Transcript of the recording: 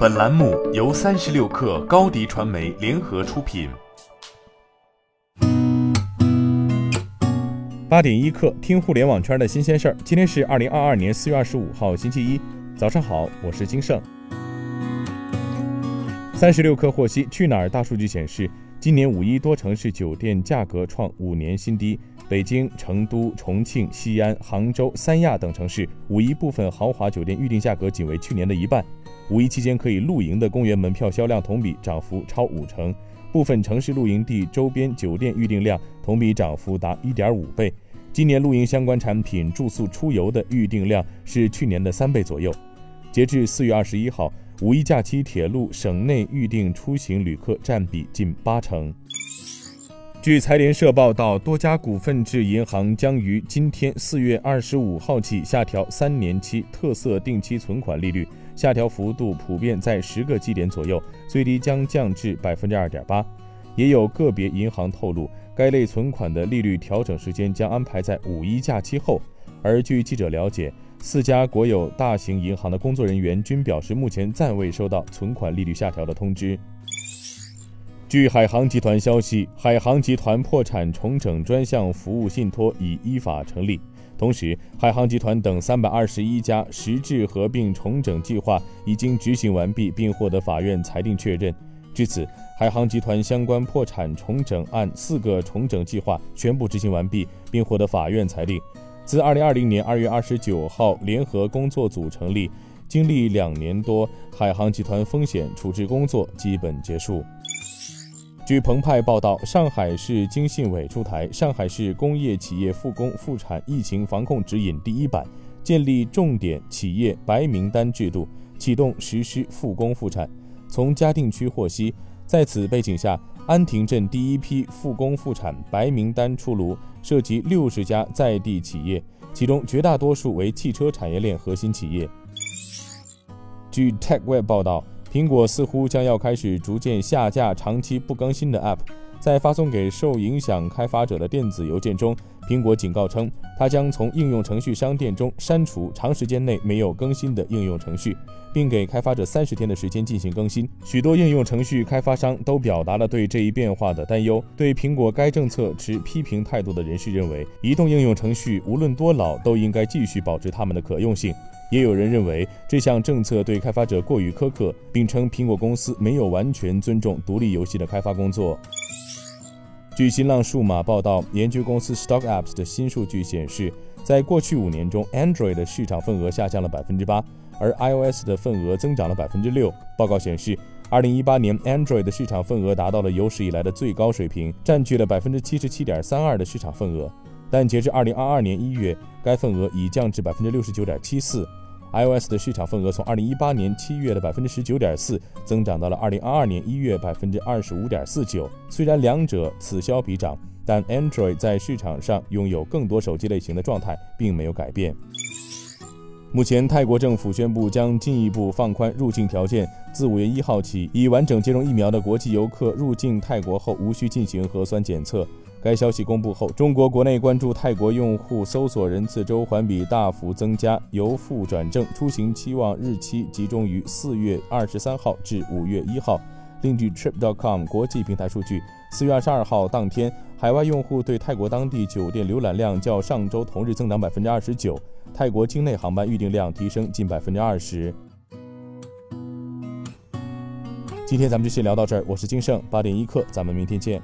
本栏目由三十六氪高低传媒联合出品。八点一刻，听互联网圈的新鲜事儿。今天是二零二二年四月二十五号，星期一，早上好，我是金盛。三十六氪获悉，去哪儿大数据显示，今年五一多城市酒店价格创五年新低。北京、成都、重庆、西安、杭州、三亚等城市五一部分豪华酒店预订价格仅为去年的一半。五一期间可以露营的公园门票销量同比涨幅超五成，部分城市露营地周边酒店预订量同比涨幅达一点五倍。今年露营相关产品住宿出游的预订量是去年的三倍左右。截至四月二十一号，五一假期铁路省内预订出行旅客占比近八成。据财联社报道，多家股份制银行将于今天四月二十五号起下调三年期特色定期存款利率，下调幅度普遍在十个基点左右，最低将降至百分之二点八。也有个别银行透露，该类存款的利率调整时间将安排在五一假期后。而据记者了解，四家国有大型银行的工作人员均表示，目前暂未收到存款利率下调的通知。据海航集团消息，海航集团破产重整专项服务信托已依法成立。同时，海航集团等三百二十一家实质合并重整计划已经执行完毕，并获得法院裁定确认。至此，海航集团相关破产重整案四个重整计划全部执行完毕，并获得法院裁定。自二零二零年二月二十九号联合工作组成立，经历两年多，海航集团风险处置工作基本结束。据澎湃报道，上海市经信委出台《上海市工业企业复工复产疫情防控指引》第一版，建立重点企业白名单制度，启动实施复工复产。从嘉定区获悉，在此背景下，安亭镇第一批复工复产白名单出炉，涉及六十家在地企业，其中绝大多数为汽车产业链核心企业。据 TechWeb 报道。苹果似乎将要开始逐渐下架长期不更新的 App。在发送给受影响开发者的电子邮件中，苹果警告称，它将从应用程序商店中删除长时间内没有更新的应用程序，并给开发者三十天的时间进行更新。许多应用程序开发商都表达了对这一变化的担忧。对苹果该政策持批评态度的人士认为，移动应用程序无论多老都应该继续保持它们的可用性。也有人认为这项政策对开发者过于苛刻，并称苹果公司没有完全尊重独立游戏的开发工作。据新浪数码报道，研究公司 Stock Apps 的新数据显示，在过去五年中，Android 的市场份额下降了百分之八，而 iOS 的份额增长了百分之六。报告显示，二零一八年 Android 的市场份额达到了有史以来的最高水平，占据了百分之七十七点三二的市场份额。但截至二零二二年一月，该份额已降至百分之六十九点七四。iOS 的市场份额从二零一八年七月的百分之十九点四增长到了二零二二年一月百分之二十五点四九。虽然两者此消彼长，但 Android 在市场上拥有更多手机类型的状态并没有改变。目前，泰国政府宣布将进一步放宽入境条件，自五月一号起，已完整接种疫苗的国际游客入境泰国后无需进行核酸检测。该消息公布后，中国国内关注泰国用户搜索人次周环比大幅增加，由负转正出行期望日期集中于四月二十三号至五月一号。另据 Trip.com 国际平台数据，四月二十二号当天，海外用户对泰国当地酒店浏览量较上周同日增长百分之二十九，泰国境内航班预订量提升近百分之二十。今天咱们就先聊到这儿，我是金盛八点一刻，咱们明天见。